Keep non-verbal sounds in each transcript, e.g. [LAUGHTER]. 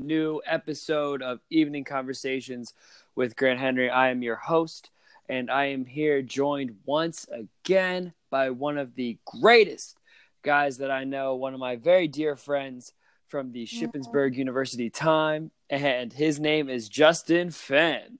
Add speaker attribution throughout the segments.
Speaker 1: new episode of Evening Conversations with Grant Henry. I am your host, and I am here joined once again by one of the greatest guys that I know, one of my very dear friends from the Shippensburg University time, and his name is Justin Fenn.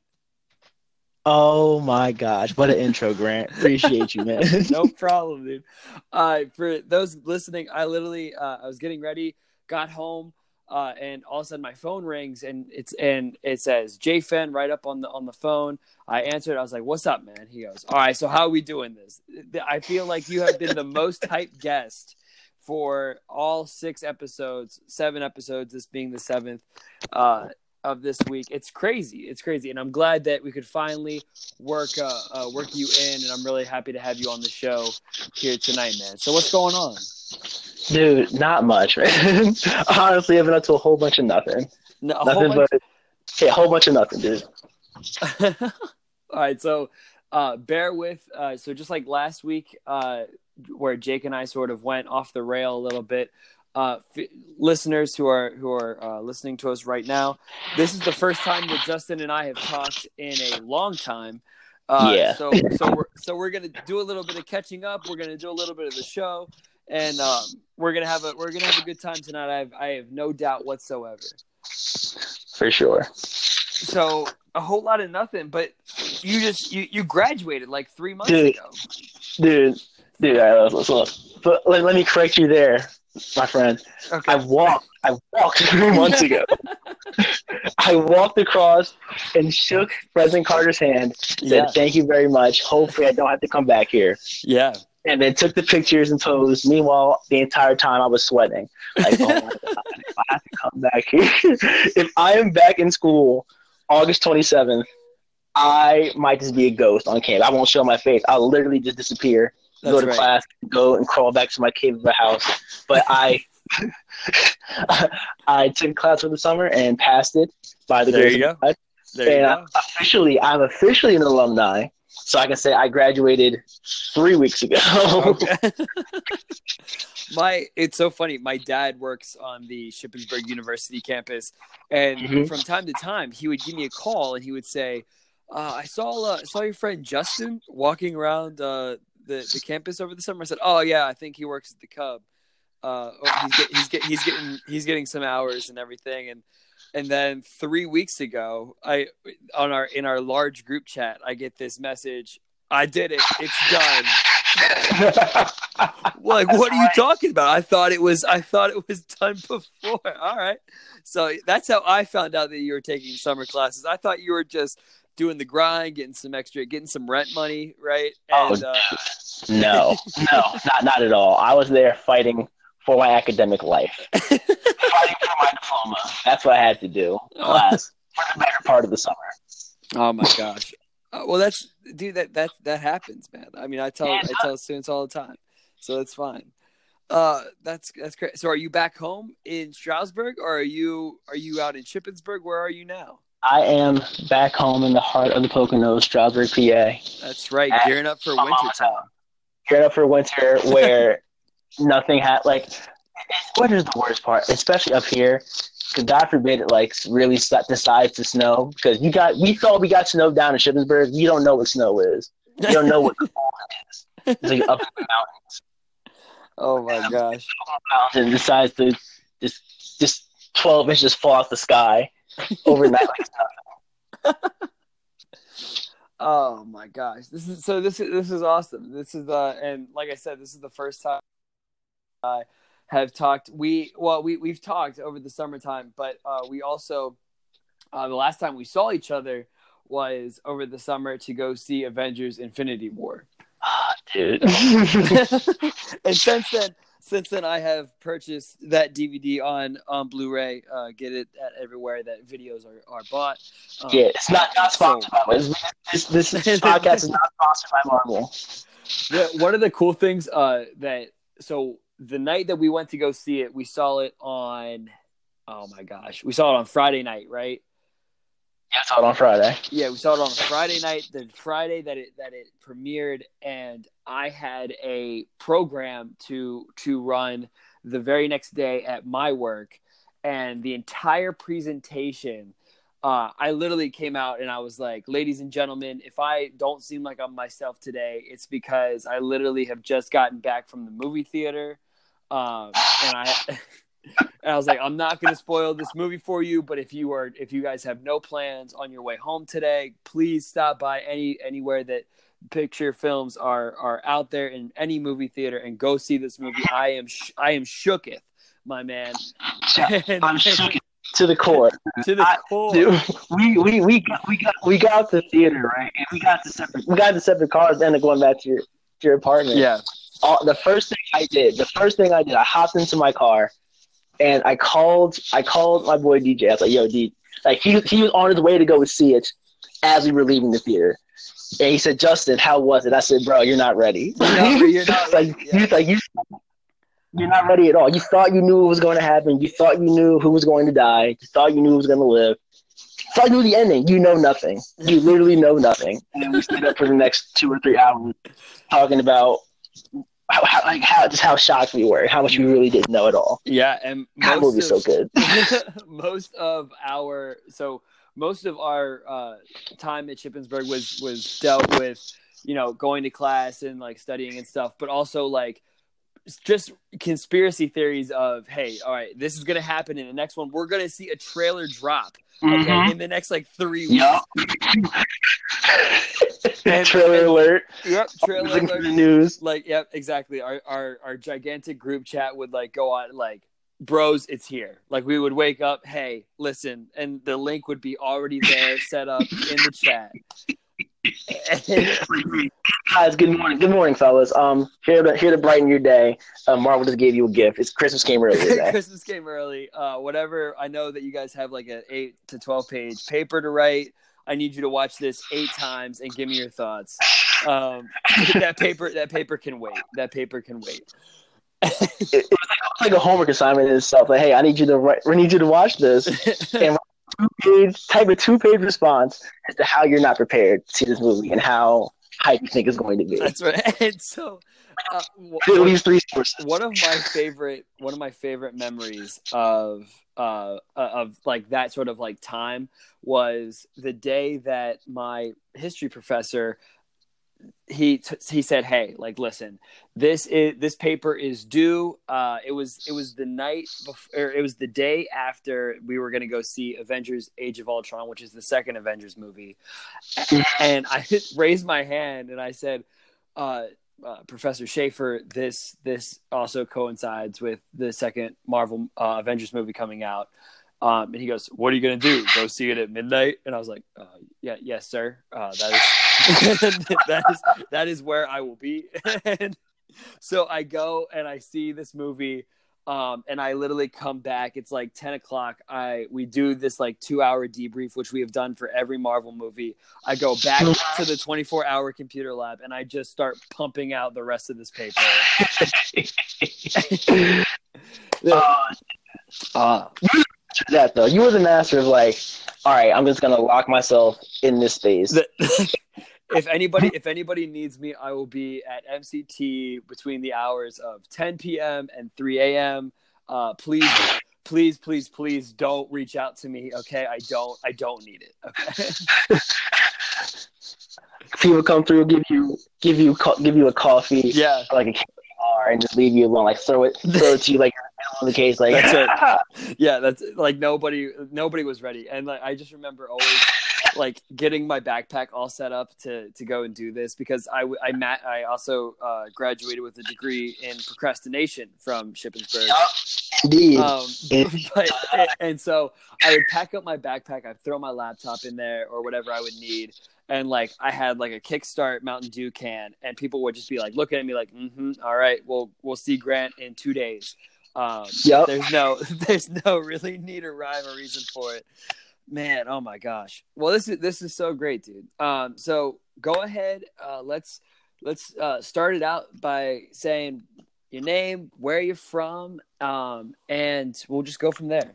Speaker 2: Oh my gosh, what an intro, Grant. Appreciate you, man. [LAUGHS]
Speaker 1: no problem, dude. Uh, for those listening, I literally uh, I was getting ready, got home, uh, and all of a sudden my phone rings and it's and it says Jay Fenn right up on the on the phone. I answered. I was like, "What's up, man?" He goes, "All right, so how are we doing this?" I feel like you have been the [LAUGHS] most hyped guest for all six episodes, seven episodes, this being the seventh. Uh, of this week. It's crazy. It's crazy, and I'm glad that we could finally work uh, uh, work you in, and I'm really happy to have you on the show here tonight, man. So what's going on?
Speaker 2: Dude, not much, man. [LAUGHS] Honestly, I've been up to a whole bunch of nothing.
Speaker 1: No,
Speaker 2: nothing
Speaker 1: bunch...
Speaker 2: but yeah, a whole bunch of nothing, dude. [LAUGHS]
Speaker 1: All right, so uh, bear with. Uh, so just like last week, uh, where Jake and I sort of went off the rail a little bit uh, f- listeners who are who are uh, listening to us right now, this is the first time that Justin and I have talked in a long time. Uh,
Speaker 2: yeah.
Speaker 1: So so we're so we're gonna do a little bit of catching up. We're gonna do a little bit of the show, and um, we're gonna have a we're gonna have a good time tonight. I have I have no doubt whatsoever.
Speaker 2: For sure.
Speaker 1: So a whole lot of nothing, but you just you you graduated like three months
Speaker 2: dude,
Speaker 1: ago.
Speaker 2: Dude, dude, all right, let's, let's, but let, let me correct you there my friend. Okay. I walked. I walked [LAUGHS] three months ago. [LAUGHS] I walked across and shook President Carter's hand. Said, yeah. "Thank you very much. Hopefully, I don't have to come back here."
Speaker 1: Yeah.
Speaker 2: And then took the pictures and posed. Meanwhile, the entire time I was sweating. Like, oh my [LAUGHS] god, if I have to come back here, if I am back in school August twenty seventh, I might just be a ghost on campus. I won't show my face. I'll literally just disappear that's go to right. class, go and crawl back to my cave of a house. But I [LAUGHS] I took class for the summer and passed it by the
Speaker 1: there grace of God.
Speaker 2: There and officially, I'm officially an alumni, so I can say I graduated three weeks ago. Okay. [LAUGHS] [LAUGHS]
Speaker 1: my it's so funny. My dad works on the Shippensburg University campus, and mm-hmm. from time to time, he would give me a call and he would say. Uh, I saw uh, saw your friend Justin walking around uh, the, the campus over the summer? I said, "Oh yeah, I think he works at the Cub. Uh, oh, he's get, he's get, he's getting he's getting some hours and everything." And and then three weeks ago, I on our in our large group chat, I get this message. I did it. It's done. [LAUGHS] like, what are you talking about? I thought it was. I thought it was done before. All right. So that's how I found out that you were taking summer classes. I thought you were just doing the grind, getting some extra, getting some rent money, right?
Speaker 2: Oh, and, oh, uh... no, no, not not at all. I was there fighting for my academic life, [LAUGHS] fighting for my diploma. That's what I had to do class for the better part of the summer.
Speaker 1: Oh my gosh. Uh, well, that's dude. That that that happens, man. I mean, I tell yeah, I tell students all the time, so that's fine. Uh, that's that's great. So, are you back home in Stroudsburg, or are you are you out in Shippensburg? Where are you now?
Speaker 2: I am back home in the heart of the Poconos, Stroudsburg, PA.
Speaker 1: That's right, gearing up for winter time.
Speaker 2: Gearing up for winter, where [LAUGHS] nothing had like winter's the worst part, especially up here. Because God forbid it like really decides to snow. Because you got we thought we got snow down in Shippensburg. You don't know what snow is. You don't know what cold is. It's like up in the mountains. [LAUGHS]
Speaker 1: Oh my and gosh!
Speaker 2: Mountain decides to just just twelve inches fall off the sky overnight like [LAUGHS]
Speaker 1: oh my gosh. This is so this is this is awesome. This is uh and like i said this is the first time i have talked we well we we've talked over the summertime but uh we also uh the last time we saw each other was over the summer to go see avengers infinity war.
Speaker 2: Oh, dude. [LAUGHS]
Speaker 1: And since then since then, I have purchased that DVD on on Blu-ray. Uh, get it at everywhere that videos are, are bought.
Speaker 2: Um, yeah, it's not, not sponsored by this. This, this [LAUGHS] podcast is not sponsored by Marvel.
Speaker 1: One of the cool things uh, that so the night that we went to go see it, we saw it on. Oh my gosh, we saw it on Friday night, right?
Speaker 2: Yeah, I saw it on Friday.
Speaker 1: Yeah, we saw it on Friday night. The Friday that it that it premiered, and I had a program to to run the very next day at my work, and the entire presentation uh, I literally came out and I was like, ladies and gentlemen, if I don't seem like I'm myself today, it's because I literally have just gotten back from the movie theater. Um, and I, [LAUGHS] and I was like, I'm not going to spoil this movie for you, but if you are, if you guys have no plans on your way home today, please stop by any, anywhere that picture films are, are out there in any movie theater and go see this movie. I am, sh- I am shooketh, my man. [LAUGHS]
Speaker 2: And, I'm shook to the core. [LAUGHS]
Speaker 1: to the
Speaker 2: I-
Speaker 1: core.
Speaker 2: Dude, we we we got we got we got the theater right, and we got the separate we got the separate cars. Then going back to your to your apartment.
Speaker 1: Yeah.
Speaker 2: All, the first thing I did, the first thing I did, I hopped into my car, and I called I called my boy DJ. I was like, "Yo, D," like he he was on his way to go see it as we were leaving the theater. And he said, Justin, how was it? I said, bro, you're not ready. [LAUGHS]
Speaker 1: You're not- you're not
Speaker 2: like,
Speaker 1: ready, yeah.
Speaker 2: you, like you, you're not ready at all. You thought you knew what was going to happen. You thought you knew who was going to die. You thought you knew who was going to live. You thought you knew the ending. You know nothing. You literally know nothing. And then we stayed up for the next two or three hours talking about how, how like how just how shocked we were, how much we really didn't know at all.
Speaker 1: Yeah, and
Speaker 2: That
Speaker 1: most
Speaker 2: movie's so good. [LAUGHS]
Speaker 1: most of our so most of our uh, time at Shippensburg was was dealt with, you know, going to class and like studying and stuff, but also like just conspiracy theories of hey, all right, this is gonna happen in the next one. We're gonna see a trailer drop okay,
Speaker 2: Mhm.
Speaker 1: in the next like three weeks.
Speaker 2: Yup. [LAUGHS]
Speaker 1: And-
Speaker 2: Trailer
Speaker 1: and-
Speaker 2: alert.
Speaker 1: Yep, trailer alert.
Speaker 2: the news.
Speaker 1: like yep exactly our, our our gigantic group chat would like go on like bros it's here like we would wake up hey listen and the link would be already there set up in the chat [LAUGHS]
Speaker 2: Guys, good morning. Good morning, fellas. Um, here to here to brighten your day. Uh, Marvel just gave you a gift. It's Christmas came early. today. [LAUGHS]
Speaker 1: christmas came early uh whatever i know that you guys have like an 8 to 12 page paper to write i need you to watch this eight times and give me your thoughts um [LAUGHS] that paper that paper can wait that paper can wait
Speaker 2: It's like a homework assignment in itself. Like, hey, I need you to write. We need you to watch this. [LAUGHS] And two page type a two page response as to how you're not prepared to see this movie and how hype you think it's going to be.
Speaker 1: that's right [LAUGHS] and so uh,
Speaker 2: At least three sources.
Speaker 1: one of my favorite one of my favorite memories of uh of like that sort of like time was the day that my history professor he t- he said hey like listen this is this paper is due uh it was it was the night before it was the day after we were going to go see avengers age of ultron which is the second avengers movie and i [LAUGHS] raised my hand and i said uh uh, Professor Schaefer, this this also coincides with the second Marvel uh, Avengers movie coming out. Um, and he goes, "What are you gonna do? Go see it at midnight?" And I was like, uh, "Yeah, yes, sir. Uh, that is [LAUGHS] that is that is where I will be." [LAUGHS] and so I go and I see this movie, um, and I literally come back. It's like ten o'clock. I we do this like two hour debrief, which we have done for every Marvel movie. I go back to the twenty four hour computer lab, and I just start pumping out the rest of this paper. [LAUGHS]
Speaker 2: Uh,
Speaker 1: Uh,
Speaker 2: that though, you were the master of like, all right, I'm just gonna lock myself in this space.
Speaker 1: the, if anybody if anybody needs me, I will be at MCT between the hours of 10 p.m. and 3 a.m. Uh, please, please, please, please don't reach out to me. Okay, I don't I don't need it. Okay. [LAUGHS]
Speaker 2: People come through, give you, give you, give you a coffee,
Speaker 1: yeah,
Speaker 2: like a bar, and just leave you alone. Like throw it, throw it to you like you're the middle of the case. Like
Speaker 1: That's [LAUGHS] yeah. That's like nobody nobody was ready, and like I just remember always like getting my backpack all set up to to go and do this because I I met I also uh, graduated with a degree in procrastination from Shippensburg.
Speaker 2: Indeed.
Speaker 1: Um, [LAUGHS] but and so I would pack up my backpack, I'd throw my laptop in there or whatever I would need, and like I had like a Kickstart Mountain Dew can, and people would just be like looking at me like, mm-hmm, "All right, we'll we'll see Grant in two days." Um,
Speaker 2: Yep.
Speaker 1: There's no [LAUGHS] there's no really need or rhyme or reason for it. Man, oh my gosh. Well, this is this is so great, dude. Um, so go ahead. Uh, let's let's uh, start it out by saying your name, where you're from, um, and we'll just go from there.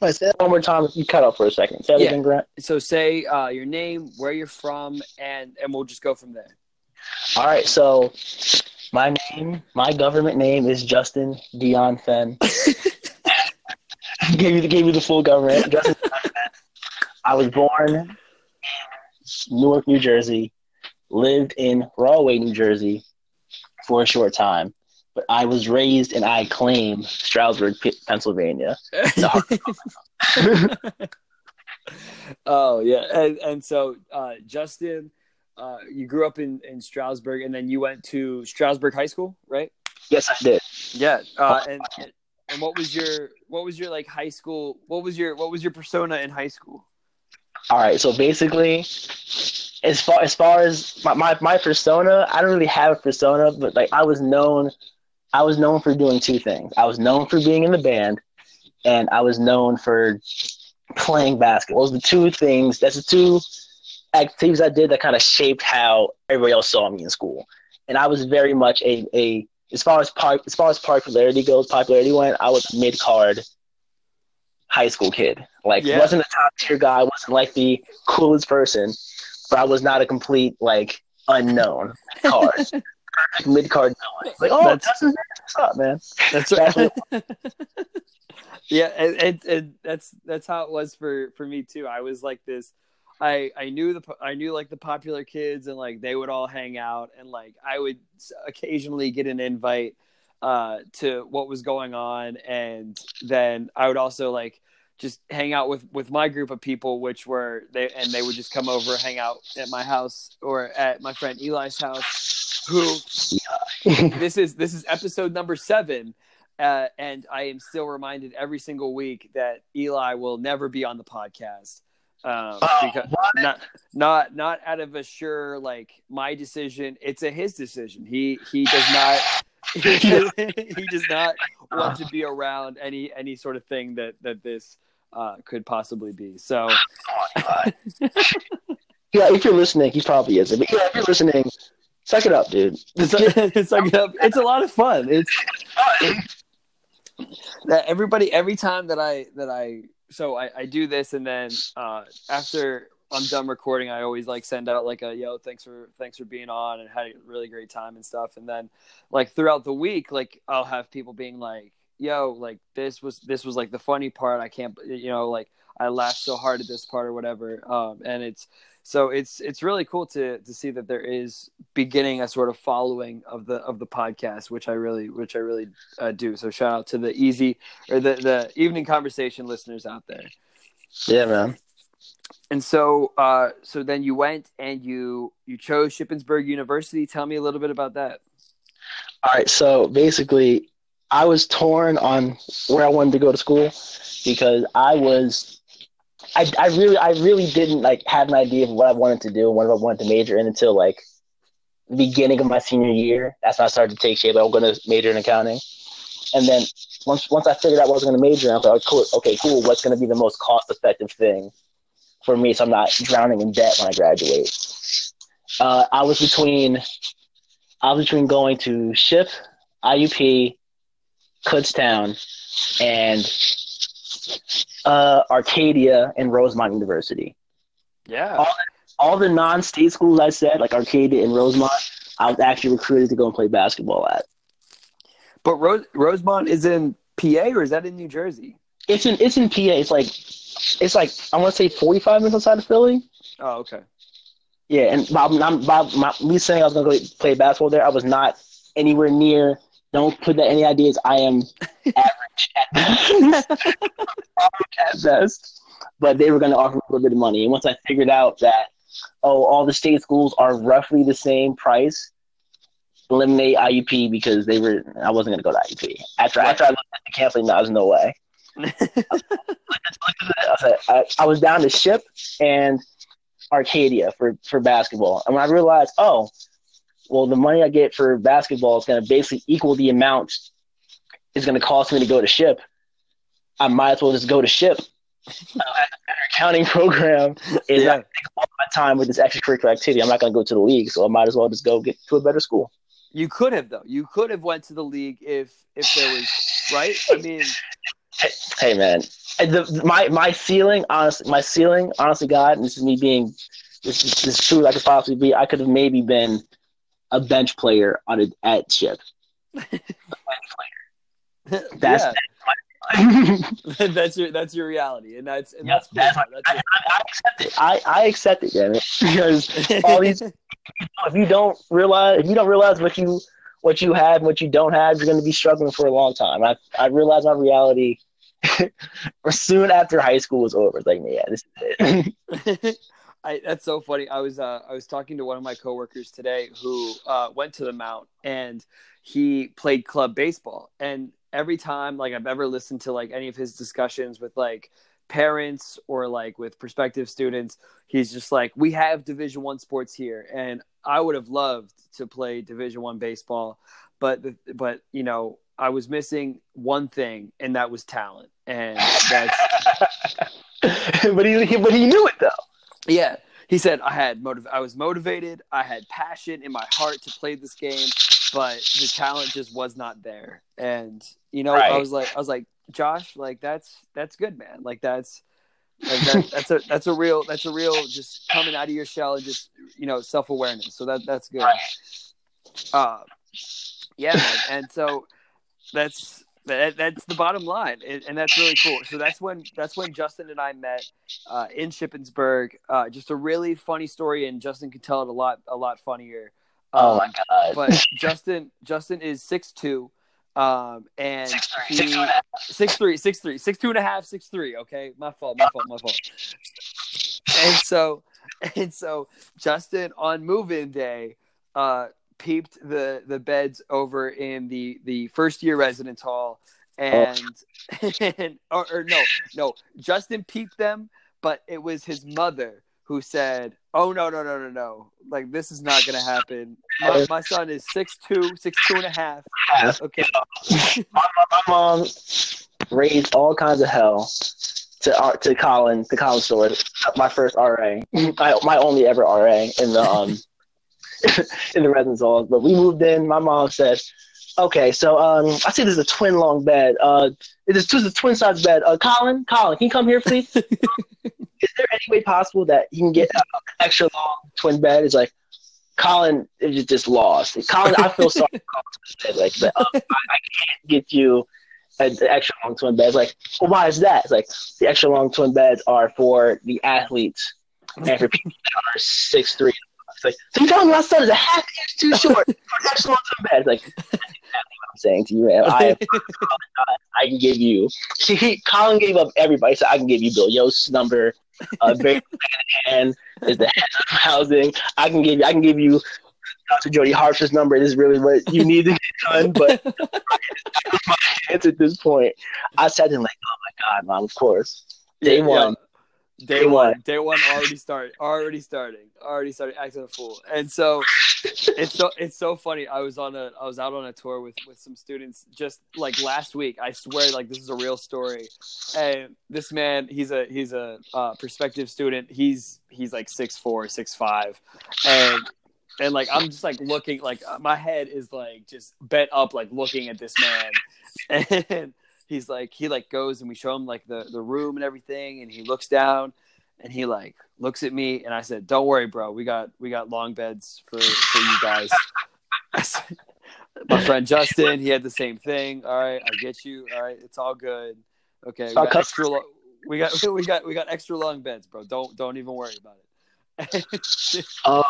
Speaker 2: Wait, say that one more time. You cut off for a second. Say
Speaker 1: Yeah.
Speaker 2: again, Grant.
Speaker 1: So say uh, your name, where you're from, and and we'll just go from there.
Speaker 2: All right. So, my name, my government name is Justin Dion Fenn. [LAUGHS] [LAUGHS] gave you gave you the full government. Justin, I was born in Newark, New Jersey, lived in Rahway, New Jersey, for a short time, but I was raised and I claim Stroudsburg, Pennsylvania. [LAUGHS]
Speaker 1: oh yeah, and, and so uh, Justin, uh, you grew up in in Stroudsburg, and then you went to Stroudsburg High School, right?
Speaker 2: Yes, I did.
Speaker 1: Yeah, uh, and and what was your what was your like high school? What was your what was your persona in high school?
Speaker 2: All right, so basically, as far as far as my, my, my persona, I don't really have a persona, but like I was known, I was known for doing two things. I was known for being in the band, and I was known for playing basketball. Those are the two things. That's the two activities I did that kind of shaped how everybody else saw me in school. And I was very much a, a as far as par, as far as popularity goes, popularity went. I was mid card high school kid. Like
Speaker 1: Yeah.
Speaker 2: wasn't a top tier guy. wasn't like the coolest person, but I was not a complete like unknown card. mid card like oh
Speaker 1: That's-
Speaker 2: that's what's up man.
Speaker 1: That's [LAUGHS]
Speaker 2: That's
Speaker 1: right. [LAUGHS] yeah, and, and, and that's that's how it was for for me too. I was like this. I I knew the I knew like the popular kids and like they would all hang out and like I would occasionally get an invite uh to what was going on. And then I would also like just hang out with with my group of people which were they and they would just come over hang out at my house or at my friend Eli's house who this is this is episode number seven. Uh, and i am still reminded every single week that eli will never be on the podcast. Um,
Speaker 2: Oh,
Speaker 1: because not not not out of a sure like my decision. It's a his decision. He he does not [LAUGHS] he does not want to be around any any sort of thing that that this uh, could possibly be. So [LAUGHS]
Speaker 2: yeah, if you're listening, he probably isn't. But yeah, if you're listening, suck it up, dude.
Speaker 1: it's, it's like it's a lot of fun. It's that everybody every time that I that I so I, I do this and then uh, after I'm done recording. I always like send out like a yo thanks for thanks for being on and had a really great time and stuff. And then like throughout the week like I'll have people being like yo like this was this was like the funny part. I can't you know like I laughed so hard at this part or whatever. Um and it's so it's it's really cool to to see that there is beginning a sort of following of the of the podcast which i really which i really uh, do. So shout out to the easy or the the evening conversation listeners out there.
Speaker 2: Yeah, man.
Speaker 1: And so uh so then you went and you you chose shippensburg university tell me a little bit about that
Speaker 2: All right, so basically, I was torn on where I wanted to go to school because I was, I, I really, I really didn't like have an idea of what I wanted to do and what I wanted to major in until like the beginning of my senior year. That's when I started to take shape. I was going to major in accounting, and then once once I figured out what I was going to major in, I was like, cool, okay, cool. What's going to be the most cost effective thing for me, so I'm not drowning in debt when I graduate? Uh, I was between I was between going to SHIP, IUP, Kutztown, and uh, Arcadia and Rosemont University.
Speaker 1: yeah
Speaker 2: All the non-state schools I said, like Arcadia and Rosemont, I was actually recruited to go and play basketball at.
Speaker 1: but Rose, rosemont is in pa or is that in new jersey
Speaker 2: It's in it's in PA. It's like it's like I want to say 45 minutes outside of Philly.
Speaker 1: oh okay
Speaker 2: Yeah, and Bob, I'm, Bob, my, me saying I was gonna go play basketball there, I was not anywhere near. Don't put that any ideas. I am [LAUGHS] average at best. [LAUGHS] at best. But they were gonna offer me a little bit of money, and once I figured out that oh, all the state schools are roughly the same price, eliminate IUP because they were. I wasn't gonna go to IUP after
Speaker 1: Right.
Speaker 2: after I looked at the canceling. I was no way. I, was down to ship and Arcadia for, for basketball. And when I realized, oh, well, the money I get for basketball is going to basically equal the amount it's going to cost me to go to ship, I might as well just go to ship. Our [LAUGHS] accounting program is
Speaker 1: yeah
Speaker 2: not all my time with this extracurricular activity. I'm not going to go to the league, so I might as well just go get to a better school.
Speaker 1: you could have though you could have went to the league if if there was right i mean
Speaker 2: Hey, hey man, the, my my ceiling, honestly, my ceiling, honestly, God, and this is me being this is this is true as I could possibly be. I could have maybe been a bench player on a, at ship. [LAUGHS] That's
Speaker 1: yeah. [LAUGHS] that's your that's your reality, and that's and
Speaker 2: Yep,
Speaker 1: that's cool.
Speaker 2: that's
Speaker 1: That's
Speaker 2: I, I accept it. I, I accept it, damn it. [LAUGHS] Because all these, if you don't realize, if you don't realize what you what you have and what you don't have, you're going to be struggling for a long time. I I realized my reality [LAUGHS] soon after high school was over. It's like, yeah, this is it. [LAUGHS]
Speaker 1: I, that's so funny. I was uh, I was talking to one of my coworkers today who uh, went to the Mount and he played club baseball. And every time like I've ever listened to like any of his discussions with like parents or like with prospective students, he's just like, we have Division One sports here, and I would have loved to play Division One baseball, but but you know I was missing one thing, and that was talent, and that's [LAUGHS]
Speaker 2: but he, he but he knew it though.
Speaker 1: Yeah, he said I had motiv- I was motivated. I had passion in my heart to play this game, but the talent just was not there. And you know, I was like, I was like, Josh, like that's that's good, man. Like that's like that, that's a that's a real that's a real just coming out of your shell and just you know self awareness. So that that's good. Uh, yeah, man. And so that's that, that's the bottom line, and, and that's really cool. So that's when that's when Justin and I met uh, in Shippensburg. Uh, just a really funny story, and Justin could tell it a lot a lot funnier.
Speaker 2: Oh
Speaker 1: Um,
Speaker 2: my god.
Speaker 1: But Justin Justin is six two, um, and
Speaker 2: Six three,
Speaker 1: he,
Speaker 2: six two and a half.
Speaker 1: six three, six three, six two and a half, six three. Okay, my fault, my fault, my fault. And so, and so, Justin on move-in day, uh, peeped the the beds over in the the first year residence hall, and, [LAUGHS] and or, or no, no, Justin peeped them, but it was his mother who said, "Oh no, no, no, no, no! Like this is not gonna happen. My, my son is six two, six two and a half. Okay,
Speaker 2: my, my mom raised all kinds of hell to uh, to Colin to Colin Stewart, my first RA, my, my only ever RA in the um [LAUGHS] in the residence hall. But we moved in. My mom said, "Okay, so um, I see there's a twin long bed. Uh, there's two a twin size bed. Uh, Colin, Colin, can you come here, please? [LAUGHS] Is there any way possible that you can get an extra long twin bed?" It's like. Colin is just lost. Colin, I feel sorry. for Colin. Like, but, um, I, I can't get you an extra long twin beds. Like, well, why is that? It's like the extra long twin beds are for the athletes and for people that are six three. It's like, so you telling me my son is a half inch too short for an extra long twin bed? It's like, that's exactly what I'm saying to you, man. I, I can give you. See, he, Colin gave up everybody, so I can give you Bill Yost's number. Uh, Barry and is the head of housing. I can give you. I can give you. Dr. Jody Harsh's number This is really what you need to get done, but [LAUGHS] my hands at this point. I said to him like, "Oh my god, mom! Of course, day
Speaker 1: Yeah,
Speaker 2: one,
Speaker 1: Day,
Speaker 2: Day
Speaker 1: one. Day one already started. Already starting. Already started acting a fool. And so it's so it's so funny. I was on a I was out on a tour with with some students just like last week. I swear like this is a real story. And this man, he's a he's a uh, prospective student. He's he's like six four, six five, and and like I'm just like looking like uh, my head is like just bent up like looking at this man, [LAUGHS] and he's like he like goes and we show him like the the room and everything, and he looks down and he like looks at me and I said, "Don't worry, bro. We got we got long beds for for you guys." [LAUGHS] Said- my friend Justin, he had the same thing. All right, I get you. All right, it's all good. Okay, we got extra. Lo- we got [LAUGHS] we got we got extra long beds, bro. Don't don't even worry about it. [LAUGHS]
Speaker 2: oh,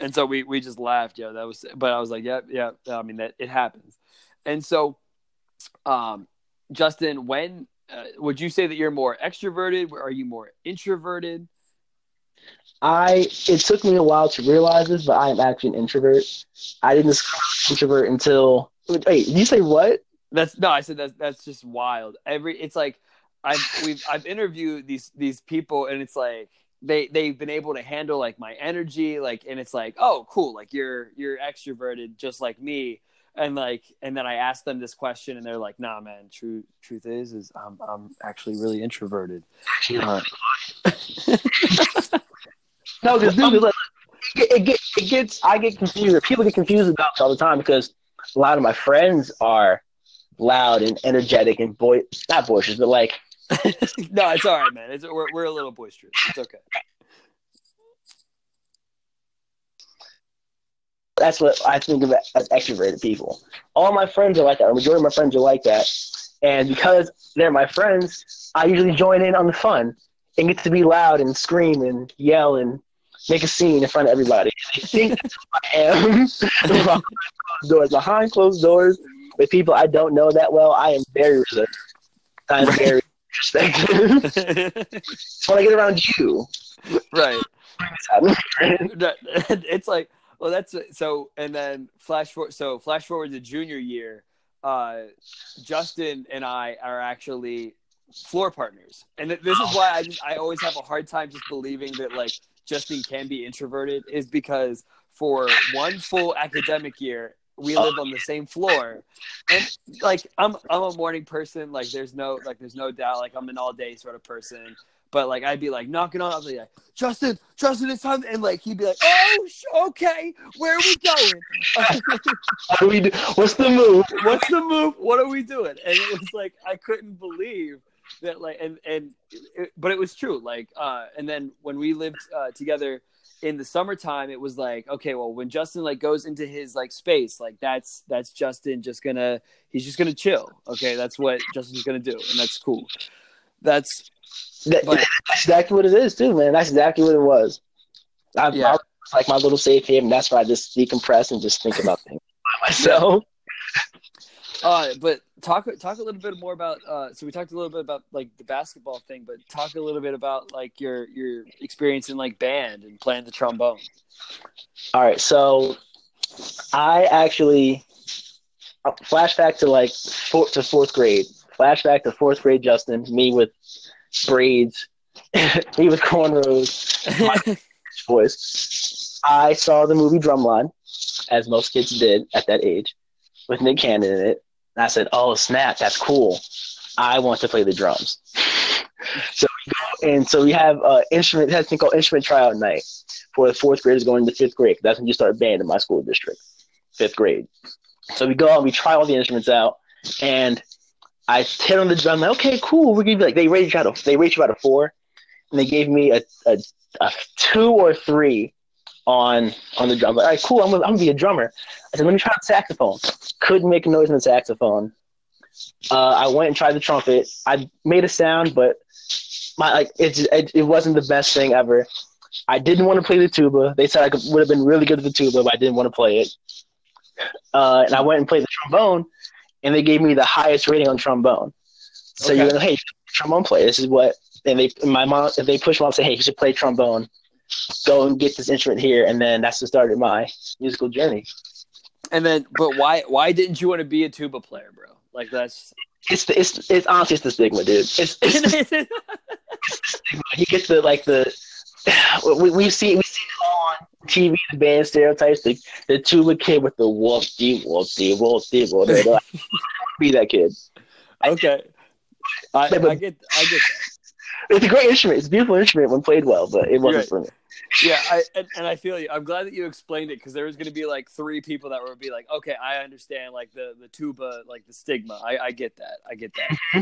Speaker 1: and so we we just laughed yeah that was but i was like yeah yeah i mean that it happens and so um justin when uh, would you say that you're more extroverted are you more introverted
Speaker 2: I. It took me a while to realize this, but I am actually an introvert. I didn't discover I was an introvert until. Wait, did you say what?
Speaker 1: that's no i said that's that's just wild every it's like i've we've i've interviewed these these people and it's like they they've been able to handle like my energy like and it's like oh cool like you're you're extroverted just like me and like and then i asked them this question and they're like nah man true truth is is i'm i'm actually really introverted Uh, [LAUGHS]
Speaker 2: No, because dude, like, it, it, get, it gets. I get confused. People get confused about it all the time because a lot of my friends are loud and energetic and boy, not boisterous, but like [LAUGHS]
Speaker 1: no it's all right man it's we're, we're a little boisterous it's okay
Speaker 2: that's what I think of as extroverted people. All my friends are like that. Or majority of my friends are like that. And because they're my friends, I usually join in on the fun and get to be loud and scream and yell and make a scene in front of everybody. I think that's who I am [LAUGHS] behind closed doors. Behind closed doors with people I don't know that well, I am very reserved. I'm very [LAUGHS] introspective. so [LAUGHS] when I get around you,
Speaker 1: right. it's like well that's so and then flash forward so flash forward to junior year uh justin and i are actually floor partners. And th- this is why i just i always have a hard time just believing that like justin can be introverted is because for one full academic year we live on the same floor. And like i'm i'm a morning person. Like there's no like there's no doubt like i'm an all day sort of person but like I'd be like knocking on, I'd be like, Justin, Justin, it's time, and like he'd be like, Oh, okay, where are we going? [LAUGHS]
Speaker 2: what do we do? What's the move?
Speaker 1: What's the move? What are we doing? And it was like I couldn't believe that, like, and and, it, but it was true. Like, uh, and then when we lived uh, together in the summertime, it was like, okay, well, when Justin like goes into his like space, like that's that's Justin just gonna he's just gonna chill. Okay, that's what Justin's gonna do, and that's cool. That's
Speaker 2: that, but, that's exactly what it is, too, man. That's exactly what it was. I, yeah. I like my little safe haven. That's why I just decompress and just think about things by [LAUGHS] myself.
Speaker 1: Uh, but talk talk a little bit more about. Uh, so we talked a little bit about like the basketball thing, but talk a little bit about like your your experience in like band and playing the trombone.
Speaker 2: All right, so I actually flashback to like fourth to fourth grade. Flashback to fourth grade, Justin. Me with braids, [LAUGHS] me with cornrows, my [LAUGHS] voice. I saw the movie Drumline, as most kids did at that age, with Nick Cannon in it. And I said, "Oh snap, that's cool! I want to play the drums." [LAUGHS] so we go, and so we have uh, instrument. Has thing called instrument tryout night for the fourth graders going into fifth grade. That's when you start band in my school district, fifth grade. So we go out, and we try all the instruments out, and I hit on the drum. Like, okay, cool. We're gonna be like they rate you out of they rate you out of four, and they gave me a, a, a two or three on on the drum. Like, all right, cool. I'm gonna, I'm gonna be a drummer. I said, let me try the saxophone. Couldn't make a noise in the saxophone. Uh, I went and tried the trumpet. I made a sound, but my like it, it, it wasn't the best thing ever. I didn't want to play the tuba. They said I could, would have been really good at the tuba, but I didn't want to play it. Uh, and I went and played the trombone, and they gave me the highest rating on trombone. So okay. you're like, hey, trombone player, this is what. And they, my mom, if they push mom say, hey, you should play trombone. Go and get this instrument here, and then that's the start of my musical journey.
Speaker 1: And then, but why, why didn't you want to be a tuba player, bro? Like that's.
Speaker 2: It's the, it's it's honestly it's the stigma, dude. It's, it's, it's, the, it's the stigma. You get the like the [SIGHS] we we see we see on TV the band stereotypes the the tuba kid with the whoopty whoopty whoopty whoopty. Be that kid.
Speaker 1: Okay, I, I, get I get that.
Speaker 2: It's a great instrument. It's a beautiful instrument when played well, but it wasn't right. for me.
Speaker 1: Yeah, I, and, and, I feel you. I'm glad that you explained it because there was going to be like three people that would be like, okay, I understand like the the tuba, like the stigma. I, I get that. I get that. Mm-hmm.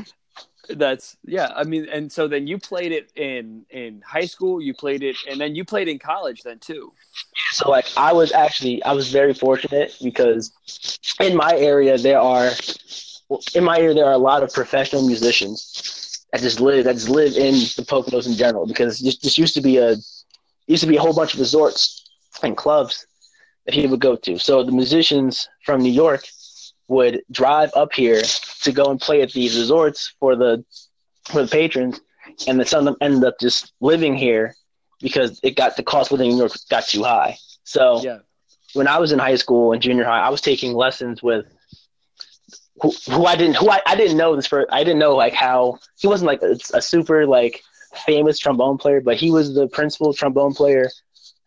Speaker 1: That's yeah. I mean, and so then you played it in in high school. You played it, and then you played in college then too.
Speaker 2: So like, I was actually I was very fortunate because in my area there are in my area there are a lot of professional musicians that just live that just live in the Poconos in general because this used to be a used to be a whole bunch of resorts and clubs that he would go to. So the musicians from New York would drive up here to go and play at these resorts for the for the patrons, and then some of them ended up just living here because it got the cost of living in New York got too high. So yeah. when I was in high school and junior high, I was taking lessons with who, who I didn't who I, I didn't know this for I didn't know like how he wasn't like a, a super like famous trombone player, but he was the principal trombone player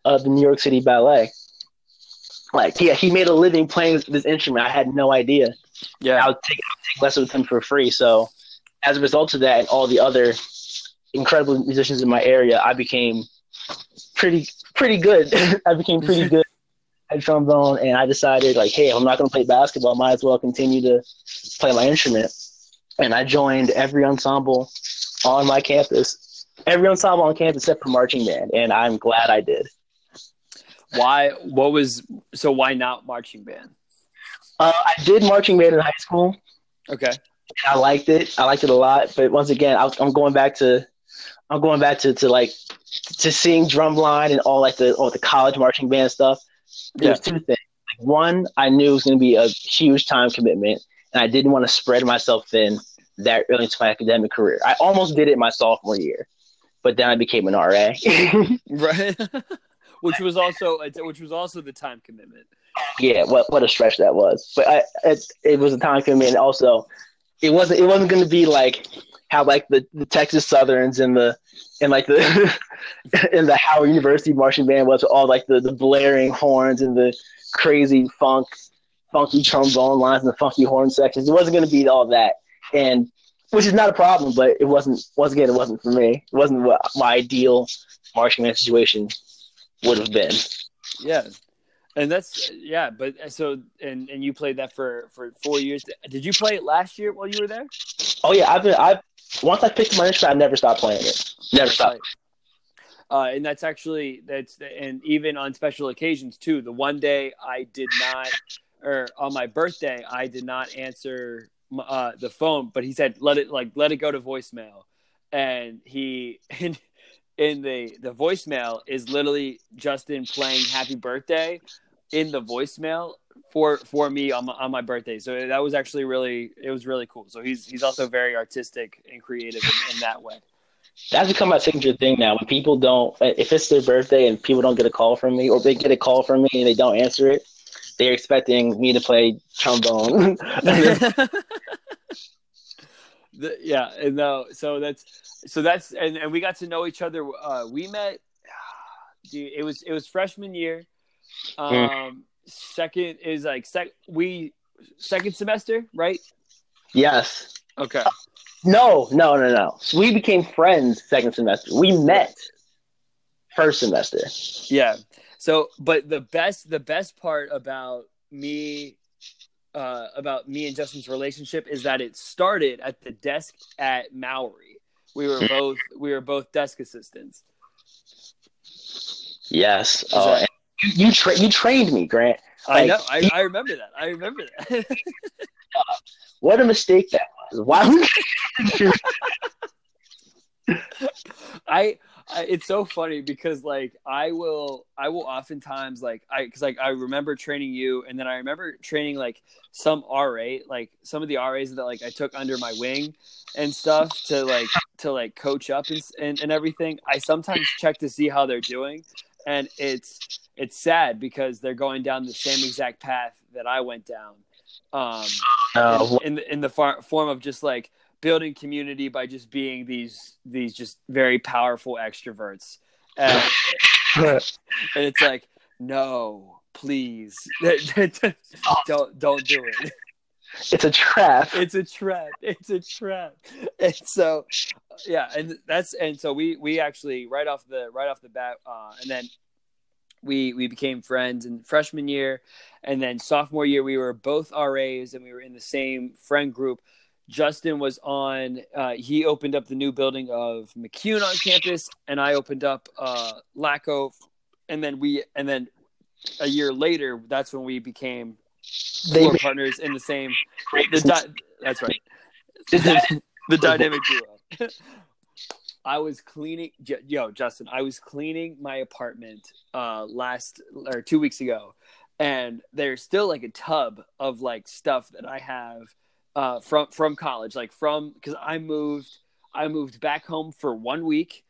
Speaker 2: of the New York City Ballet. Like, yeah, he made a living playing this instrument. I had no idea. Yeah, I was, would take lessons with him for free. So, as a result of that, and all the other incredible musicians in my area, I became pretty pretty good. [LAUGHS] I became pretty [LAUGHS] good at trombone, and I decided like, hey, I'm not going to play basketball. I might as well continue to play my instrument. And I joined every ensemble on my campus, every ensemble on campus except for marching band, and I'm glad I did.
Speaker 1: Why? What was so? Why not marching band?
Speaker 2: Uh, I did marching band in high school.
Speaker 1: Okay.
Speaker 2: I liked it. I liked it a lot. But once again, I, I'm going back to, I'm going back to, to like, to seeing drumline and all like the all the college marching band stuff. There's yeah. two things. Like, one, I knew it was going to be a huge time commitment, and I didn't want to spread myself thin that early into my academic career. I almost did it my sophomore year, but then I became an RA. [LAUGHS]
Speaker 1: right. [LAUGHS] which was also which was also the time commitment.
Speaker 2: Yeah, what what a stretch that was. But I, it, it was a time commitment. Also, it wasn't it wasn't going to be like how like the, the Texas Southerns and the and like the [LAUGHS] in the Howard University marching band was all like the, the blaring horns and the crazy funk funky trombone lines and the funky horn sections. It wasn't going to be all that, and which is not a problem, but it wasn't. Once again, it wasn't for me. It wasn't what my ideal marching band situation would have been.
Speaker 1: Yeah, and that's yeah. But so and and you played that for for four years. Did you play it last year while you were there?
Speaker 2: Oh yeah, I've been. I've once I picked my instrument, I never stopped playing it. Never stopped.
Speaker 1: Uh, and that's actually that's and even on special occasions too. The one day I did not, or on my birthday, I did not answer uh, the phone, but he said let it like let it go to voicemail, and he [LAUGHS] and in the the voicemail is literally Justin playing Happy Birthday in the voicemail for for me on my, on my birthday. So that was actually really it was really cool. So he's he's also very artistic and creative in, in that way.
Speaker 2: That's become my signature thing now. When people don't, if it's their birthday and people don't get a call from me, or they get a call from me and they don't answer it, they're expecting me to play trombone. [LAUGHS]
Speaker 1: the, yeah, and no, so that's so that's and, and we got to know each other. Uh, we met. [SIGHS] Dude, it was it was freshman year. Um, mm. second is like sec. We second semester, right?
Speaker 2: Yes.
Speaker 1: Okay.
Speaker 2: No, no, no, no. So we became friends second semester. We met first semester.
Speaker 1: Yeah. So, but the best the best part about me uh, about me and Justin's relationship is that it started at the desk at Mowrey. We were hmm. both we were both desk assistants.
Speaker 2: Yes. Oh, that... you you, tra- you trained me, Grant.
Speaker 1: Like, I know. I, I remember that. I remember that. [LAUGHS]
Speaker 2: what a mistake that was. Why? [LAUGHS]
Speaker 1: I it's so funny because like I will I will oftentimes like I because like I remember training you and then I remember training like some RA like some of the RAs that like I took under my wing and stuff to like to like coach up and, and, and everything. I sometimes check to see how they're doing and it's it's sad because they're going down the same exact path that I went down um in, in the in the far, form of just like building community by just being these these just very powerful extroverts. And, and it's like no please [LAUGHS] don't don't do it
Speaker 2: it's a trap.
Speaker 1: It's a trap. It's a trap. [LAUGHS] And so yeah and that's and so we we actually right off the right off the bat uh and then we we became friends in freshman year and then sophomore year we were both ras and we were in the same friend group. Justin was on. Uh, he opened up the new building of McCune on campus, and I opened up uh, LACO, and then we, and then a year later, that's when we became four partners in the same. The di- that's right. [LAUGHS] The, [LAUGHS] the dynamic duo. [LAUGHS] I was cleaning, yo, Justin. I was cleaning my apartment uh, last or two weeks ago, and there's still like a tub of like stuff that I have uh, from from college, like from because I moved I moved back home for one week,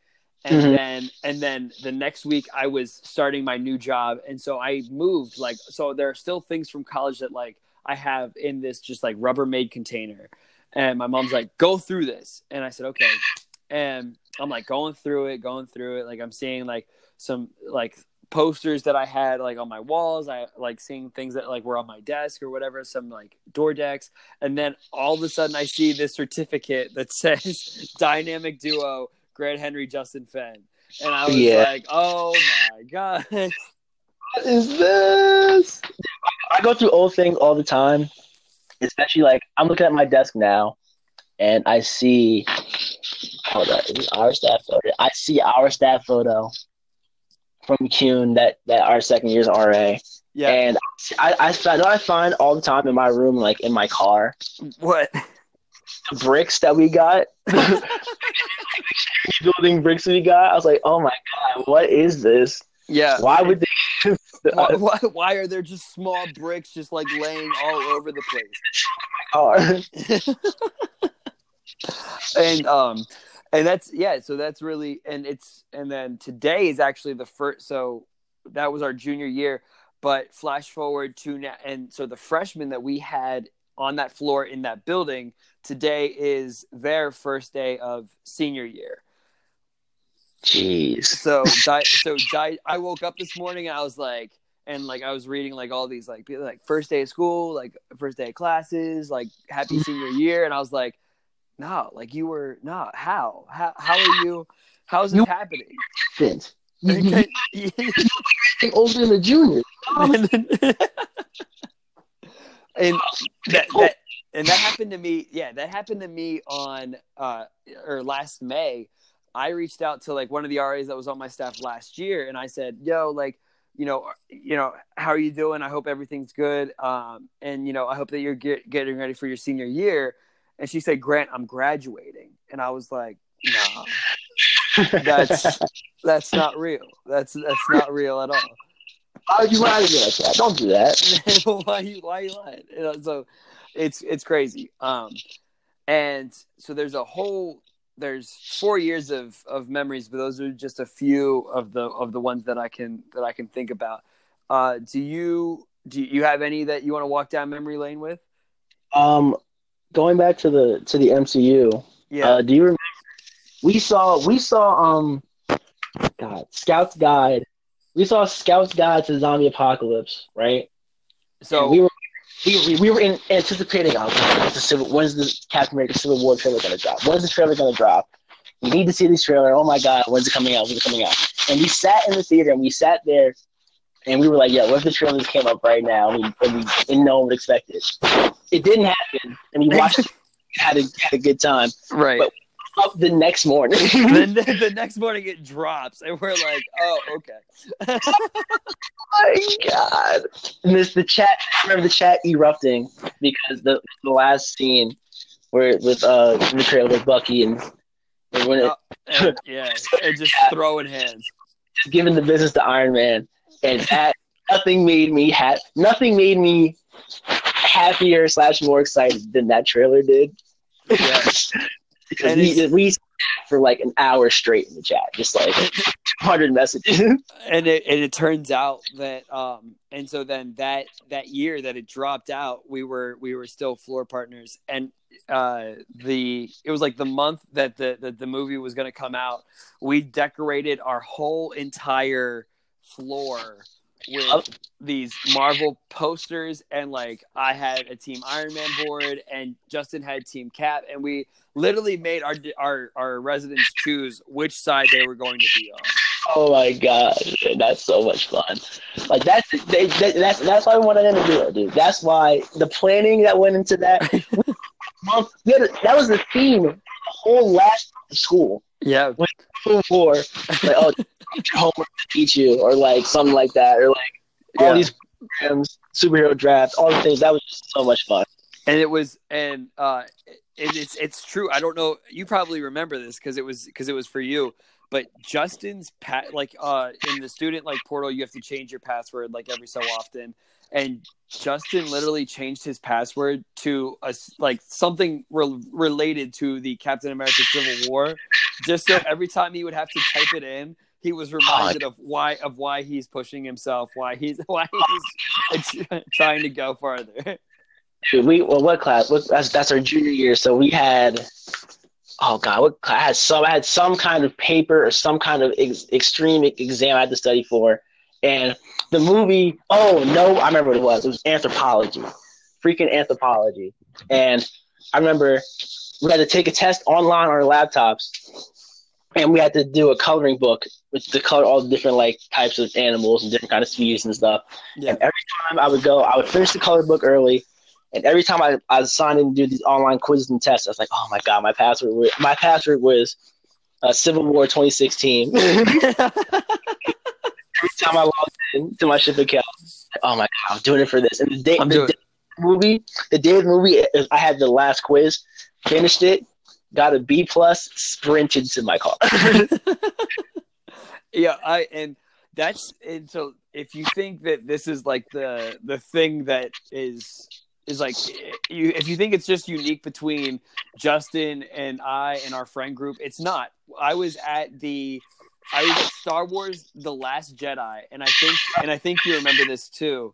Speaker 1: and mm-hmm. then and then the next week I was starting my new job, and so I moved like so there are still things from college that like I have in this just like Rubbermaid container, and my mom's like go through this, and I said okay, and I'm like going through it, going through it, like I'm seeing like some like posters that I had like on my walls. I like seeing things that like were on my desk or whatever, some like door decks. And then all of a sudden I see this certificate that [LAUGHS] says dynamic duo Grant Henry Justin Fenn. And I was yeah. like, oh my God. [LAUGHS]
Speaker 2: What is this? I go through old things all the time. Especially like I'm looking at my desk now and I see hold on, our staff photo. I see our staff photo from Kuhn that that our second year's RA. Yeah. And I I find I find all the time in my room, like in my car.
Speaker 1: What?
Speaker 2: the bricks that we got, [LAUGHS] building bricks we got. I was like, oh my god, what is this?
Speaker 1: Yeah.
Speaker 2: Why would they?
Speaker 1: Why, why, why are there just small bricks just like laying all over the place?
Speaker 2: car? [LAUGHS]
Speaker 1: and um and that's yeah so that's really and it's and then today is actually the first so that was our junior year but flash forward to now and so the freshmen that we had on that floor in that building today is their first day of senior year
Speaker 2: Jeez.
Speaker 1: so di- [LAUGHS] so di- i woke up this morning and i was like and like i was reading like all these like like first day of school like first day of classes like happy [SIGHS] senior year and i was like no like you were not how how how are you how's this
Speaker 2: You-
Speaker 1: happening
Speaker 2: Vince, you- [LAUGHS] you-
Speaker 1: Okay.
Speaker 2: you're older than a junior. [LAUGHS]
Speaker 1: and, and that, that and that happened to me yeah that happened to me on uh or last may i reached out to like one of the ras that was on my staff last year and i said yo like you know you know how are you doing i hope everything's good um and you know i hope that you're get, getting ready for your senior year and she said grant i'm graduating and i was like no that's that's not real that's that's not real at all
Speaker 2: Why would you lie to me like that? Don't do that. [LAUGHS]
Speaker 1: why you why you lying? You know, so it's it's crazy. Um, and so there's a whole there's four years of of memories, but those are just a few of the of the ones that I can that I can think about. Uh, do you do you have any that you want to walk down memory lane with?
Speaker 2: Um, going back to the to the MCU.
Speaker 1: Yeah,
Speaker 2: Uh, do you remember? We saw we saw um, God, Scout's Guide. We saw Scout's Guide to the Zombie Apocalypse, right?
Speaker 1: so
Speaker 2: And we were we, we, we were in, anticipating oh, when's the Civil when's the Captain America Civil War trailer gonna drop? When's the trailer gonna drop? We need to see this trailer. Oh my god, when's it coming out? When's it coming out? And we sat in the theater and we sat there and we were like, yeah, what if the trailers came up right now and, we, and, we, and no one would expect it? It didn't happen, and we [LAUGHS] watched. it, had a had a good time.
Speaker 1: right.
Speaker 2: but- Up the next morning. [LAUGHS]
Speaker 1: then [LAUGHS] the, the next morning it drops, and we're like, oh okay.
Speaker 2: my god! And this the chat. I remember the chat erupting because the the last scene where with uh the trailer with Bucky and, and when it,
Speaker 1: Oh, and, [LAUGHS] yeah, and just throwing hands.
Speaker 2: giving the business to Iron Man, and that nothing made me ha- nothing made me happier slash more excited than that trailer did.
Speaker 1: Yeah.
Speaker 2: Because
Speaker 1: And
Speaker 2: we, we sat for like an hour straight in the chat, just like [LAUGHS] 200 messages.
Speaker 1: and it and it turns out that um and so then that that year that it dropped out we were we were still floor partners and uh the it was like the month that the that the movie was going to come out we decorated our whole entire floor with these marvel posters and like i had a team iron man board and justin had team cap and we literally made our our our residents choose which side they were going to be on
Speaker 2: Oh my god, that's so much fun! Like that's they, that, that's that's why we wanted them to do it, dude. That's why the planning that went into that month. we had a- that was the theme of the whole last school.
Speaker 1: yeah
Speaker 2: For like, oh, your homework to teach you, or like something like that, or like all these programs, superhero draft, all the things. That was just so much fun.
Speaker 1: and it was and uh it, it's it's true i don't know you probably remember this because it was because it was for you but justin's pat like uh in the student like portal you have to change your password like every so often and justin literally changed his password to a like something re- related to the captain america civil war just so every time he would have to type it in he was reminded of why of why he's pushing himself why he's [LAUGHS] why he's [LAUGHS] trying to go farther
Speaker 2: Dude, we well, what class? What, that's that's our junior year. So we had, oh god, what class? I had some I had some kind of paper or some kind of ex, extreme exam I had to study for, and the movie. Oh no, I remember what it was. It was anthropology, freaking anthropology. And I remember we had to take a test online on our laptops, and we had to do a coloring book with to color all the different like types of animals and different kind of species and stuff.
Speaker 1: yeah
Speaker 2: And every time I would go, I would finish the color book early. And every time I, I was signed in to do these online quizzes and tests, I was like, oh my God, my password was, my password was uh, Civil War 2016. [LAUGHS] [LAUGHS] every time I logged in to my ship account, oh my God, I'm doing it for this. And the day,
Speaker 1: I'm
Speaker 2: the
Speaker 1: doing-
Speaker 2: day movie, the day of the movie, I had the last quiz. finished it, got a B plus, sprinted to my car. [LAUGHS]
Speaker 1: yeah, I and that's and so if you think that this is like the the thing that is is like you if you think it's just unique between Justin and I and our friend group, it's not. I was at the I was at Star Wars: The Last Jedi, and I think and I think you remember this too.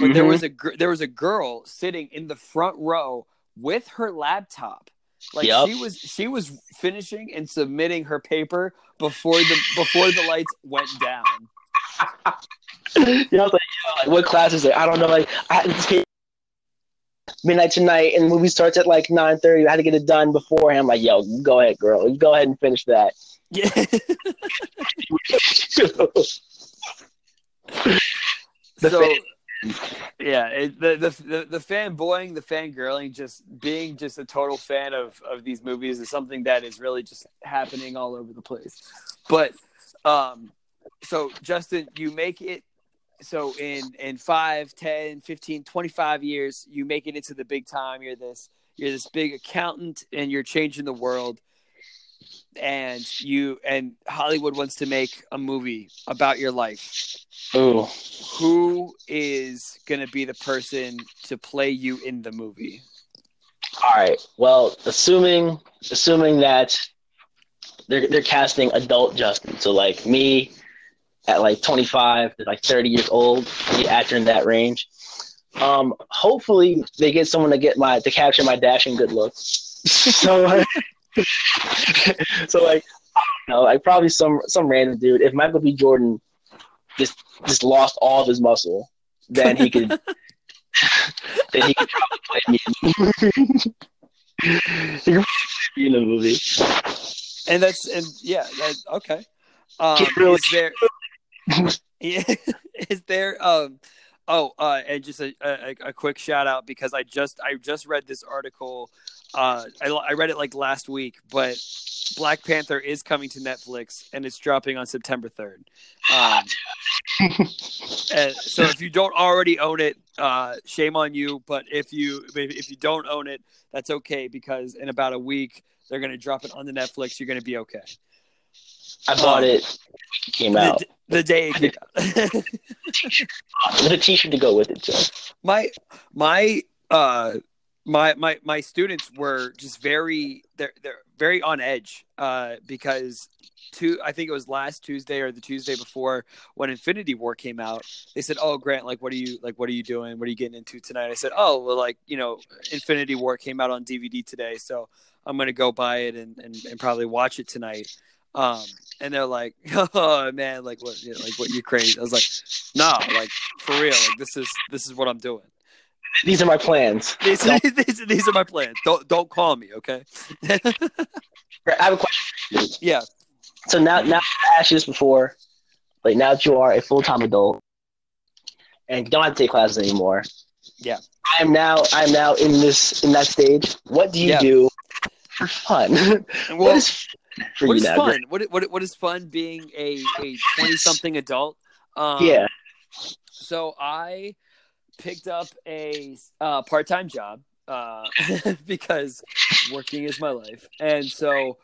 Speaker 1: But there
Speaker 2: Mhm.
Speaker 1: was a there was a girl sitting in the front row with her laptop. Like
Speaker 2: Yep.
Speaker 1: she was she was finishing and submitting her paper before the before the lights went down.
Speaker 2: you know, I was like, yo, like, what class is it? I don't know. Like, I had this paper midnight tonight, and the movie starts at like nine thirty. I had to get it done beforehand. I'm like, yo, go ahead, girl. Go ahead and finish that.
Speaker 1: Yeah.
Speaker 2: The [LAUGHS] [LAUGHS]
Speaker 1: so yeah, it, the, the the fanboying, the fangirling, just being just a total fan of of these movies is something that is really just happening all over the place. But um, so Justin, you make it. So in in 5, 10, 15, 25 years, you make it into the big time. You're this you're this big accountant, and you're changing the world. And you and Hollywood wants to make a movie about your life
Speaker 2: Ooh,
Speaker 1: who is going to be the person to play you in the movie?
Speaker 2: all right. Well, assuming assuming that they're they're casting adult Justin, so like me at like 25 to like 30 years old, the actor in that range. Um, hopefully they get someone to get my to capture my dashing good looks. [LAUGHS] so, like, [LAUGHS] so like I don't know, like probably some some random dude. If Michael B. Jordan just just lost all of his muscle, then he could [LAUGHS] then he could probably play me. In, [LAUGHS] he could play me in the movie.
Speaker 1: And that's and yeah, that, okay. Um,
Speaker 2: really-
Speaker 1: is there? yeah, is there? Um, oh, uh, and just a, a, a quick shout out because I just I just read this article. Uh, I, I read it like last week, but Black Panther is coming to Netflix and it's dropping on September third. Um, [LAUGHS] so if you don't already own it, uh, shame on you. But if you if you don't own it, that's okay because in about a week they're going to drop it on the Netflix. You're going to be okay.
Speaker 2: I bought
Speaker 1: Um,
Speaker 2: it. It came out
Speaker 1: d- the day it came [LAUGHS] out. [LAUGHS]
Speaker 2: with a T-shirt to go with it too.
Speaker 1: my my uh my my my students were just very they're they're very on edge uh because two I think it was last Tuesday or the Tuesday before when Infinity War came out they said oh Grant like what are you like what are you doing? What are you getting into tonight? I said oh well like you know Infinity War came out on DVD today so I'm gonna go buy it and and, and probably watch it tonight. Um and they're like [LAUGHS] oh man like what you know, like what you crazy. I was like no like for real like this is this is what I'm doing
Speaker 2: These are my plans.
Speaker 1: these, [LAUGHS] these, these are my plans. Don't don't call me, okay? [LAUGHS]
Speaker 2: I have a question. for you.
Speaker 1: yeah.
Speaker 2: So now, now I asked you this before. Like now that you are a full-time adult and don't have to take classes anymore.
Speaker 1: Yeah.
Speaker 2: I am now. I am now in this in that stage. What do you
Speaker 1: Yeah.
Speaker 2: do for fun? [LAUGHS]
Speaker 1: Well,
Speaker 2: what is fun for
Speaker 1: what
Speaker 2: you
Speaker 1: is
Speaker 2: now?
Speaker 1: fun? What what what is fun being a a twenty something adult? Um,
Speaker 2: Yeah.
Speaker 1: So I picked up a uh, part time job uh, [LAUGHS] because working is my life, and so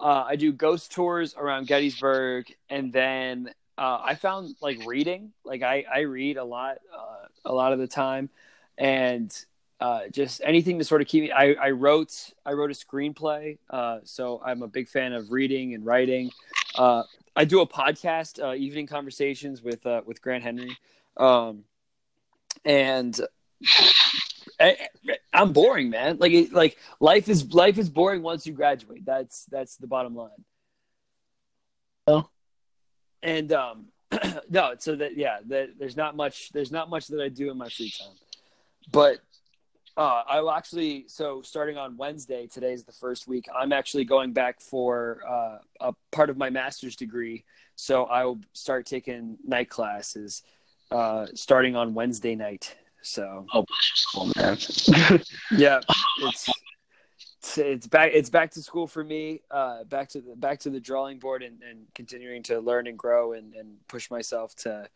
Speaker 1: uh, I do ghost tours around Gettysburg, and then uh, I found like reading. Like I I read a lot uh, a lot of the time, and uh, just anything to sort of keep me. I, I wrote I wrote a screenplay, uh, so I'm a big fan of reading and writing. Uh, I do a podcast, uh, evening conversations with uh, with Grant Henry, um, and I, I'm boring, man. Like it, like life is life is boring once you graduate. That's that's the bottom line.
Speaker 2: Oh.
Speaker 1: And um, [CLEARS THROAT] no, so that yeah, that there's not much there's not much that I do in my free time, but uh, I will actually so starting on Wednesday. Today's the first week. I'm actually going back for uh, a part of my master's degree. So I will start taking night classes uh, starting on Wednesday night. So
Speaker 2: Oh, bless your soul, man. [LAUGHS]
Speaker 1: yeah, [LAUGHS] it's it's, it's back it's back to school for me. Uh, back to the back to the drawing board and, and continuing to learn and grow and, and push myself to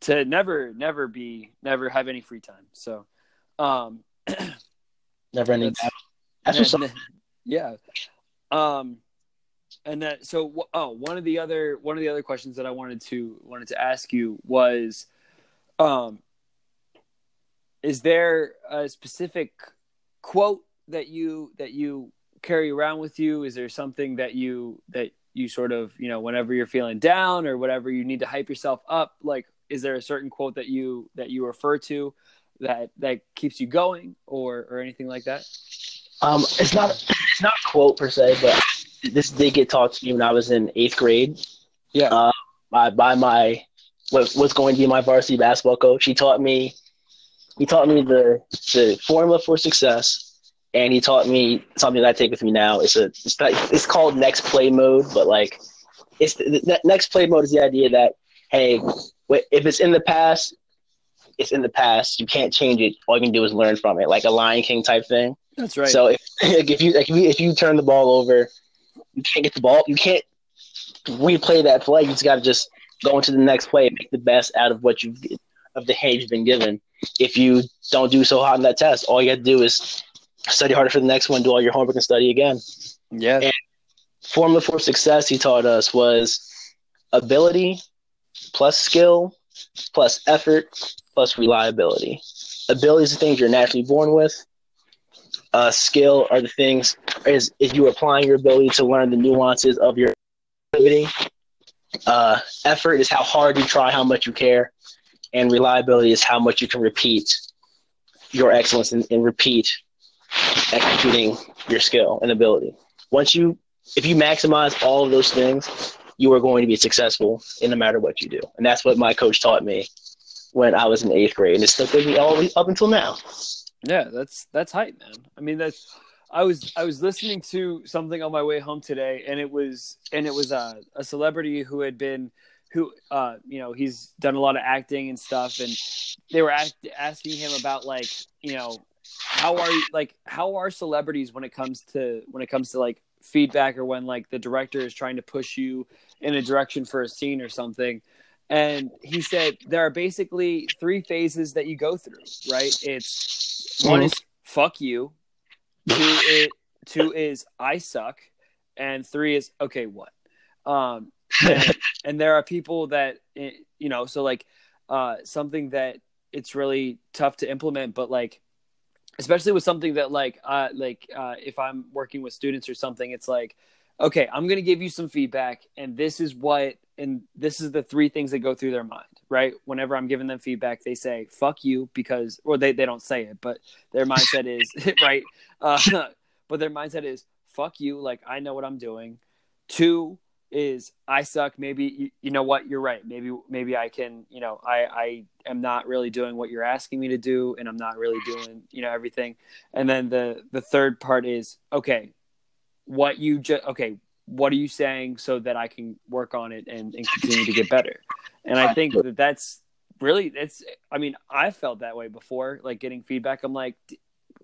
Speaker 1: to never never be never have any free time. So um [CLEARS THROAT]
Speaker 2: Never ending.
Speaker 1: That's-
Speaker 2: That's what's up.
Speaker 1: Yeah. Um, and that so oh one of the other one of the other questions that I wanted to wanted to ask you was, um, is there a specific quote that you that you carry around with you? Is there something that you that you sort of you know whenever you're feeling down or whatever you need to hype yourself up? Like, is there a certain quote that you that you refer to that that keeps you going or or anything like that?
Speaker 2: Um, it's not it's not a quote per se, but this did get taught to me when I was in eighth grade.
Speaker 1: Yeah.
Speaker 2: Uh, by by my what was going to be my varsity basketball coach. He taught me he taught me the the formula for success, and he taught me something that I take with me now. It's a it's, not, it's called next play mode, but like it's the, the next play mode is the idea that hey, if it's in the past, it's in the past. You can't change it. All you can do is learn from it, like a Lion King type thing.
Speaker 1: That's right.
Speaker 2: So if [LAUGHS] like if you like if you, if you turn the ball over, you can't get the ball. You can't replay that play. You just got to just go into the next play and make the best out of what you've of the hand you've been given. If you don't do so hot in that test, all you got to do is study harder for the next one, do all your homework, and study again.
Speaker 1: Yeah.
Speaker 2: And formula for success he taught us was ability plus skill plus effort plus reliability. Ability is the things you're naturally born with. Uh, skill are the things is if you're applying your ability to learn the nuances of your activity. Uh, effort is how hard you try, how much you care, and reliability is how much you can repeat your excellence and, and repeat executing your skill and ability. Once you, if you maximize all of those things, you are going to be successful in no matter what you do. And that's what my coach taught me when I was in eighth grade, and it's stuck with me all up until now.
Speaker 1: Yeah, that's that's hype, man. I mean, that's I was I was listening to something on my way home today, and it was and it was a, a celebrity who had been who uh you know he's done a lot of acting and stuff, and they were ask, asking him about like you know how are you like how are celebrities when it comes to when it comes to like feedback or when like the director is trying to push you in a direction for a scene or something. And he said there are basically three phases that you go through right? It's one is fuck you two is, two is i suck and three is okay what? Um and, [LAUGHS] and there are people that eh, you know so like uh something that it's really tough to implement but like especially with something that like uh like uh if i'm working with students or something it's like okay i'm going to give you some feedback and this is what and this is the three things that go through their mind right? Whenever i'm giving them feedback they say fuck you because or they, they don't say it but their mindset is [LAUGHS] right uh, [LAUGHS] but their mindset is fuck you like i know what i'm doing. Two is i suck maybe you, you know what you're right maybe maybe i can you know i i am not really doing what you're asking me to do and i'm not really doing you know everything. And then the the third part is okay what you just okay what are you saying so that i can work on it and, and continue to get better? And i think that that's really it's i mean i felt that way before like getting feedback. I'm like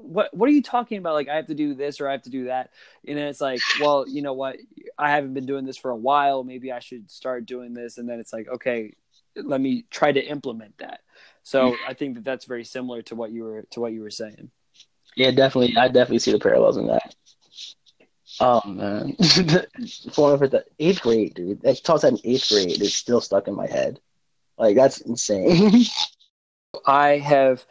Speaker 1: what what are you talking about like i have to do this or i have to do that and then it's like well you know what i haven't been doing this for a while maybe i should start doing this and then it's like okay let me try to implement that so i think that that's very similar to what you were to what you were saying
Speaker 2: Yeah, definitely. I definitely see the parallels in that. Oh man, [LAUGHS] for the eighth grade, dude. That taught that in eighth grade. is still stuck in my head. Like that's insane. [LAUGHS]
Speaker 1: I have.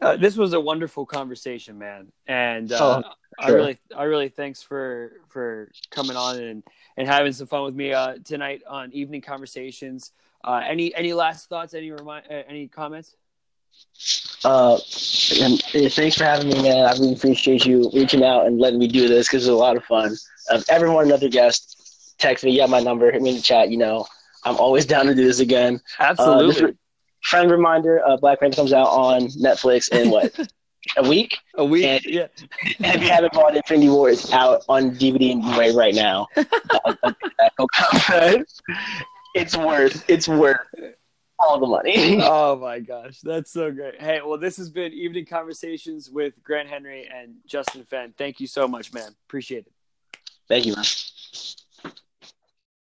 Speaker 1: Uh, this was a wonderful conversation, man, and uh,
Speaker 2: Oh,
Speaker 1: I really, I really thanks for for coming on and and having some fun with me uh, tonight on Evening Conversations. Uh, any any last thoughts? Any remind? Uh, any comments?
Speaker 2: Uh, and, and thanks for having me, man. I really appreciate you reaching out and letting me do this because it's a lot of fun. If ever want another guest, text me. You have my number. Hit me in the chat. You know, I'm always down to do this again.
Speaker 1: Absolutely.
Speaker 2: Uh, a friend reminder: uh, Black Panther comes out on Netflix in what [LAUGHS] a week.
Speaker 1: a week.
Speaker 2: and-
Speaker 1: yeah.
Speaker 2: And if you haven't bought Infinity War, it's out on DVD and Blu-ray right now. Uh, go cop it. it's worth. It's worth all the money. [LAUGHS]
Speaker 1: oh my gosh, that's so great. Hey, well, this has been Evening Conversations with Grant Henry and Justin Fenn. Thank you so much, man. Appreciate it.
Speaker 2: Thank you, man.